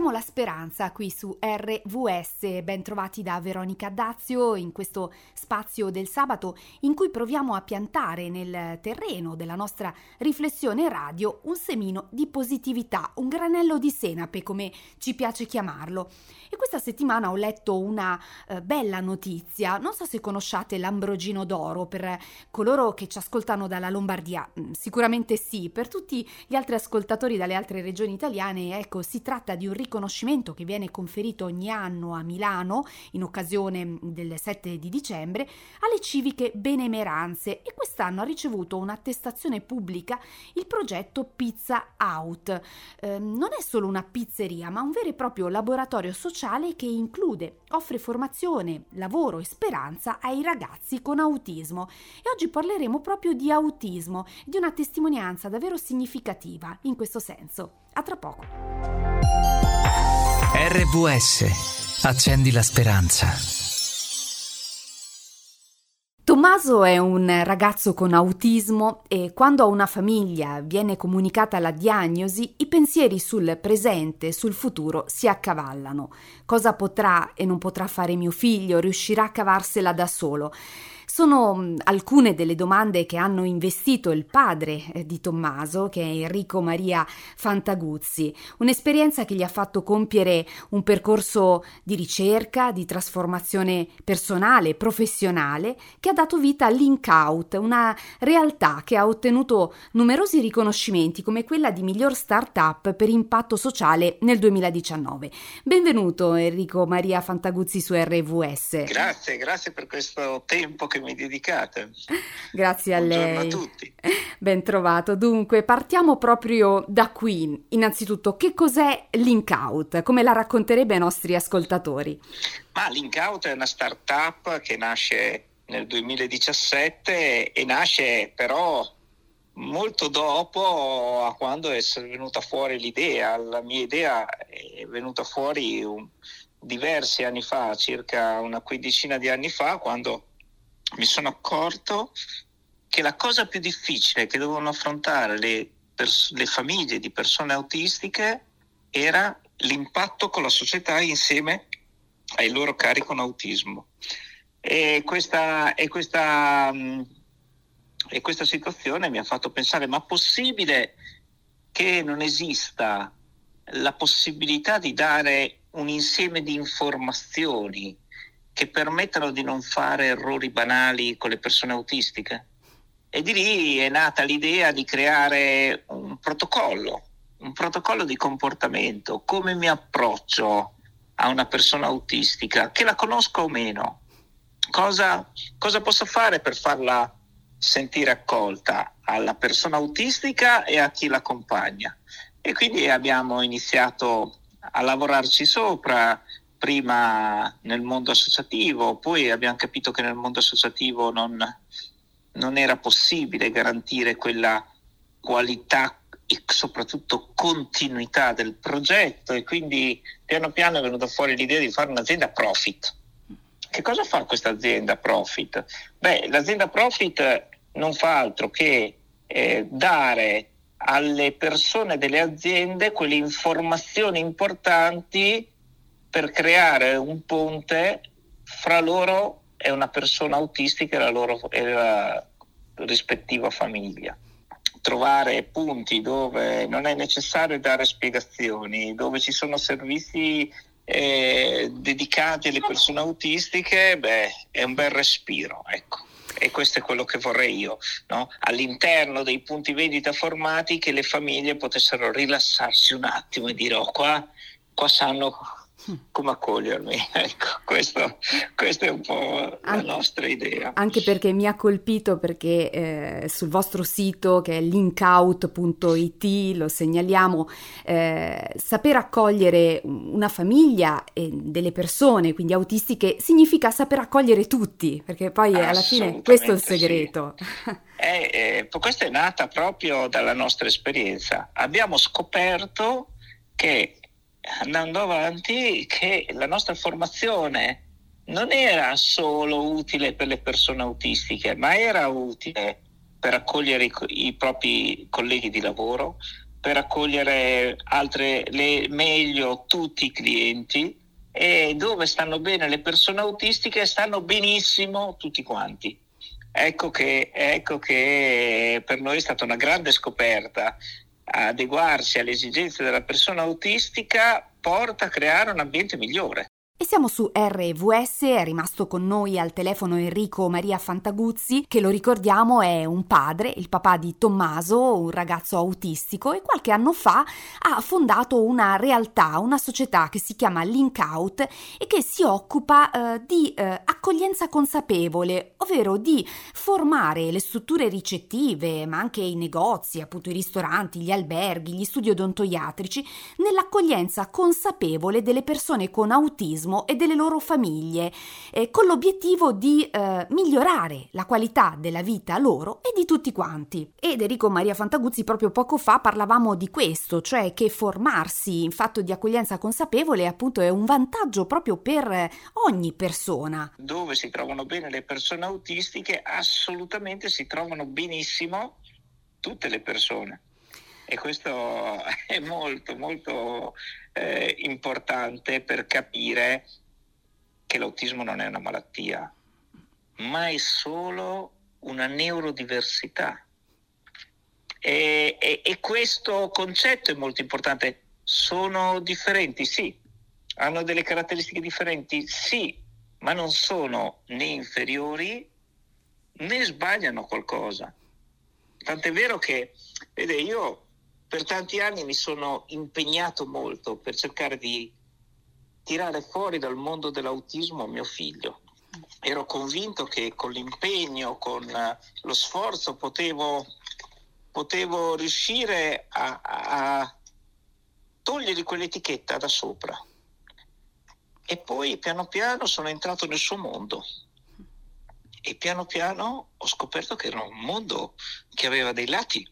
Sentiamo la speranza qui su RVS, ben trovati da Veronica Dazio in questo spazio del sabato in cui proviamo a piantare nel terreno della nostra riflessione radio un semino di positività, un granello di senape come ci piace chiamarlo. E questa settimana ho letto una eh, bella notizia, non so se conosciate l'Ambrogino d'Oro per coloro che ci ascoltano dalla Lombardia, mm, sicuramente sì, per tutti gli altri ascoltatori dalle altre regioni italiane, ecco, si tratta di un riconoscimento che viene conferito ogni anno a Milano in occasione mm, del 7 di dicembre alle civiche benemeranze e quest'anno ha ricevuto un'attestazione pubblica il progetto Pizza Out. Eh, non è solo una pizzeria, ma un vero e proprio laboratorio sociale che include, offre formazione, lavoro e speranza ai ragazzi con autismo. E oggi parleremo proprio di autismo di una testimonianza davvero significativa in questo senso. A tra poco. RVS. Accendi la speranza. Tommaso è un ragazzo con autismo e quando a una famiglia viene comunicata la diagnosi, i pensieri sul presente e sul futuro si accavallano. Cosa potrà e non potrà fare mio figlio? Riuscirà a cavarsela da solo? Sono mm, alcune delle domande che hanno investito il padre eh, di Tommaso, che è Enrico Maria Fantaguzzi, un'esperienza che gli ha fatto compiere un percorso di ricerca, di trasformazione personale, professionale, che ha dato vita a Linkout, una realtà che ha ottenuto numerosi riconoscimenti come quella di miglior startup per impatto sociale nel 2019. Benvenuto Enrico Maria Fantaguzzi su RVS. Grazie, grazie per questo tempo che mi dedicate. Grazie a Buongiorno lei. a tutti. Ben trovato. Dunque, partiamo proprio da qui. Innanzitutto, che cos'è Linkout? Come la racconterebbe ai nostri ascoltatori? Ma Linkout è una startup che nasce nel 2017 e nasce però molto dopo a quando è venuta fuori l'idea. La mia idea è venuta fuori un, diversi anni fa, circa una quindicina di anni fa, quando mi sono accorto che la cosa più difficile che dovevano affrontare le, pers- le famiglie di persone autistiche era l'impatto con la società insieme ai loro cari con autismo. E questa, e questa, e questa situazione mi ha fatto pensare, ma possibile che non esista la possibilità di dare un insieme di informazioni che permettano di non fare errori banali con le persone autistiche. E di lì è nata l'idea di creare un protocollo, un protocollo di comportamento, come mi approccio a una persona autistica, che la conosco o meno, cosa, cosa posso fare per farla sentire accolta alla persona autistica e a chi l'accompagna. E quindi abbiamo iniziato a lavorarci sopra, prima nel mondo associativo, poi abbiamo capito che nel mondo associativo non, non era possibile garantire quella qualità e soprattutto continuità del progetto e quindi piano piano è venuta fuori l'idea di fare un'azienda profit. Che cosa fa questa azienda profit? Beh, l'azienda profit non fa altro che eh, dare alle persone delle aziende quelle informazioni importanti per creare un ponte fra loro e una persona autistica e la loro e la rispettiva famiglia. Trovare punti dove non è necessario dare spiegazioni, dove ci sono servizi eh, dedicati alle persone autistiche, beh, è un bel respiro, ecco. E questo è quello che vorrei io, no? all'interno dei punti vendita formati che le famiglie potessero rilassarsi un attimo e dire oh qua, qua sanno come accogliermi. Ecco, questo, questa è un po' anche, la nostra idea. Anche perché mi ha colpito perché eh, sul vostro sito che è linkout.it, lo segnaliamo, eh, saper accogliere una famiglia e delle persone, quindi autistiche, significa saper accogliere tutti, perché poi alla fine questo è il segreto. Sì. È, eh, questa è nata proprio dalla nostra esperienza. Abbiamo scoperto che andando avanti che la nostra formazione non era solo utile per le persone autistiche, ma era utile per accogliere i, i propri colleghi di lavoro, per accogliere altre, le, meglio tutti i clienti e dove stanno bene le persone autistiche stanno benissimo tutti quanti. Ecco che, ecco che per noi è stata una grande scoperta. Adeguarsi alle esigenze della persona autistica porta a creare un ambiente migliore. E siamo su RVS, è rimasto con noi al telefono Enrico Maria Fantaguzzi, che lo ricordiamo è un padre, il papà di Tommaso, un ragazzo autistico, e qualche anno fa ha fondato una realtà, una società che si chiama Link Out e che si occupa eh, di eh, accoglienza consapevole, ovvero di formare le strutture ricettive, ma anche i negozi, appunto i ristoranti, gli alberghi, gli studi odontoiatrici, nell'accoglienza consapevole delle persone con autismo autismo e delle loro famiglie, eh, con l'obiettivo di eh, migliorare la qualità della vita loro e di tutti quanti. Ed Enrico Maria Fantaguzzi proprio poco fa parlavamo di questo, cioè che formarsi in fatto di accoglienza consapevole appunto è un vantaggio proprio per ogni persona. Dove si trovano bene le persone autistiche, assolutamente si trovano benissimo tutte le persone e questo è molto molto eh, importante per capire che l'autismo non è una malattia, ma è solo una neurodiversità. E, e, e questo concetto è molto importante. Sono differenti, sì. Hanno delle caratteristiche differenti, sì, ma non sono né inferiori né sbagliano qualcosa. Tant'è vero che, vede, io per tanti anni mi sono impegnato molto per cercare di tirare fuori dal mondo dell'autismo mio figlio. Ero convinto che con l'impegno, con eh, lo sforzo potevo, potevo riuscire a, a togliergli quell'etichetta da sopra. E poi piano piano sono entrato nel suo mondo e piano piano ho scoperto che era un mondo che aveva dei lati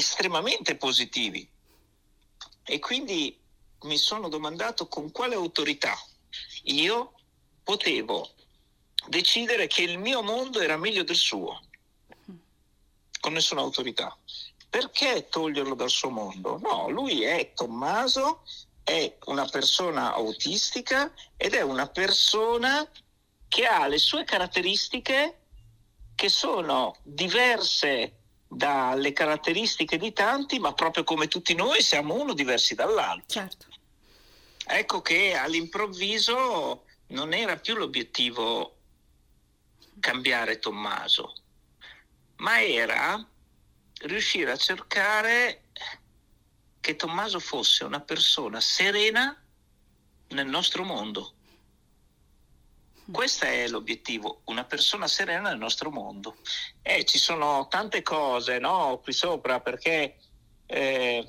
estremamente positivi. E quindi mi sono domandato con quale autorità io potevo decidere che il mio mondo era meglio del suo, con nessuna autorità. Perché toglierlo dal suo mondo? No, lui è Tommaso, è una persona autistica ed è una persona che ha le sue caratteristiche che sono diverse dalle caratteristiche di tanti, ma proprio come tutti noi siamo uno diversi dall'altro. Certo. Ecco che all'improvviso non era più l'obiettivo cambiare Tommaso, ma era riuscire a cercare che Tommaso fosse una persona serena nel nostro mondo questo è l'obiettivo, una persona serena nel nostro mondo. E ci sono tante cose no, qui sopra perché eh,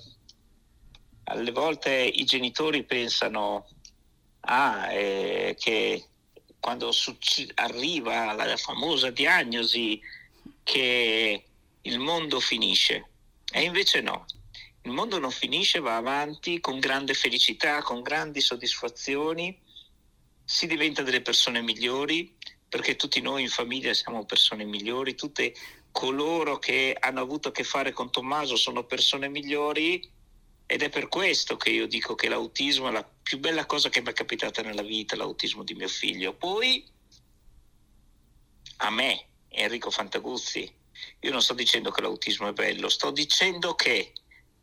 alle volte i genitori pensano ah, eh, che quando succ- arriva la famosa diagnosi che il mondo finisce. E invece no, il mondo non finisce, va avanti con grande felicità, con grandi soddisfazioni si diventa delle persone migliori, perché tutti noi in famiglia siamo persone migliori, tutte coloro che hanno avuto a che fare con Tommaso sono persone migliori ed è per questo che io dico che l'autismo è la più bella cosa che mi è capitata nella vita, l'autismo di mio figlio. Poi a me, Enrico Fantaguzzi, io non sto dicendo che l'autismo è bello, sto dicendo che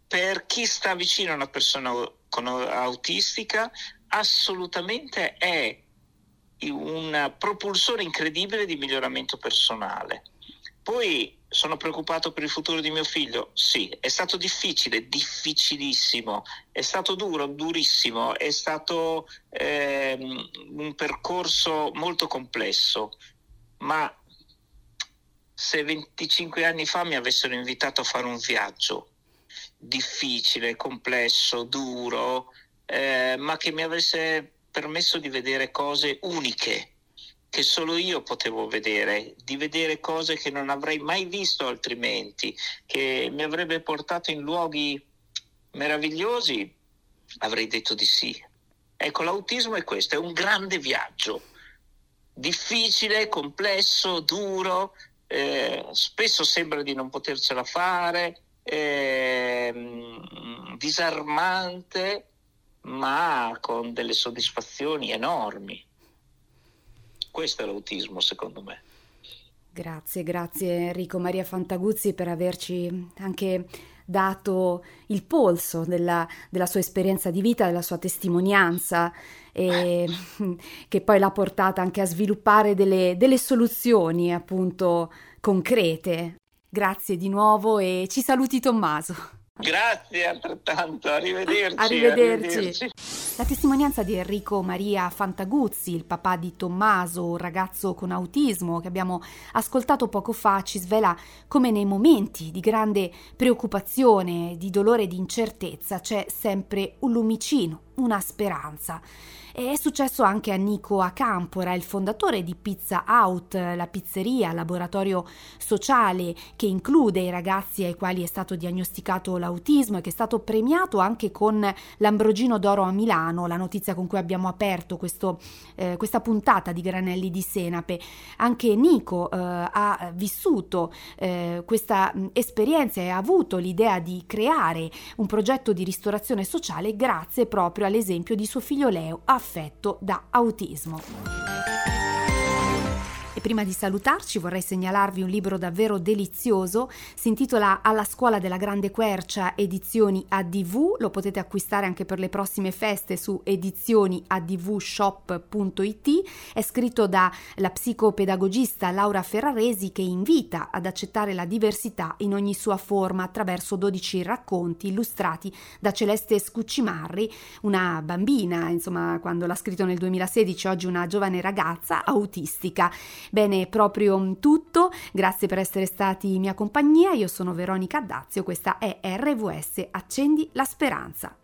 per chi sta vicino a una persona autistica assolutamente è un propulsore incredibile di miglioramento personale. Poi sono preoccupato per il futuro di mio figlio? Sì, è stato difficile, difficilissimo, è stato duro, durissimo, è stato ehm, un percorso molto complesso, ma se 25 anni fa mi avessero invitato a fare un viaggio difficile, complesso, duro, eh, ma che mi avesse permesso di vedere cose uniche che solo io potevo vedere, di vedere cose che non avrei mai visto altrimenti, che mi avrebbe portato in luoghi meravigliosi, avrei detto di sì. Ecco, l'autismo è questo, è un grande viaggio, difficile, complesso, duro, eh, spesso sembra di non potercela fare, eh, disarmante ma con delle soddisfazioni enormi. Questo è l'autismo secondo me. Grazie, grazie Enrico Maria Fantaguzzi per averci anche dato il polso della, della, sua esperienza di vita, della sua testimonianza, e, che poi l'ha portata anche a sviluppare delle, delle soluzioni appunto concrete. Grazie di nuovo e ci saluti Tommaso. Grazie altrettanto, arrivederci, arrivederci. arrivederci. La testimonianza di Enrico Maria Fantaguzzi, il papà di Tommaso, un ragazzo con autismo che abbiamo ascoltato poco fa, ci svela come nei momenti di grande preoccupazione, di dolore e di incertezza c'è sempre un lumicino, una speranza. E è successo anche a Nico Acampora, il fondatore di Pizza Out, la pizzeria, laboratorio sociale che include i ragazzi ai quali è stato diagnosticato l'autismo e che è stato premiato anche con l'Ambrogino d'Oro a Milano, la notizia con cui abbiamo aperto questo, eh, questa puntata di Granelli di Senape. Anche Nico eh, ha vissuto eh, questa esperienza e ha avuto l'idea di creare un progetto di ristorazione sociale grazie proprio all'esempio di suo figlio Leo, affetto da autismo. E prima di salutarci vorrei segnalarvi un libro davvero delizioso, si intitola Alla scuola della grande quercia, edizioni ADV, lo potete acquistare anche per le prossime feste su edizioniadvshop.it, è scritto dalla psicopedagogista Laura Ferraresi che invita ad accettare la diversità in ogni sua forma attraverso 12 racconti illustrati da Celeste Scuccimarri, una bambina, insomma, quando l'ha scritto nel 2016, oggi una giovane ragazza autistica. Bene, proprio tutto. Grazie per essere stati in mia compagnia. Io sono Veronica Dazio, questa è RVS Accendi la Speranza.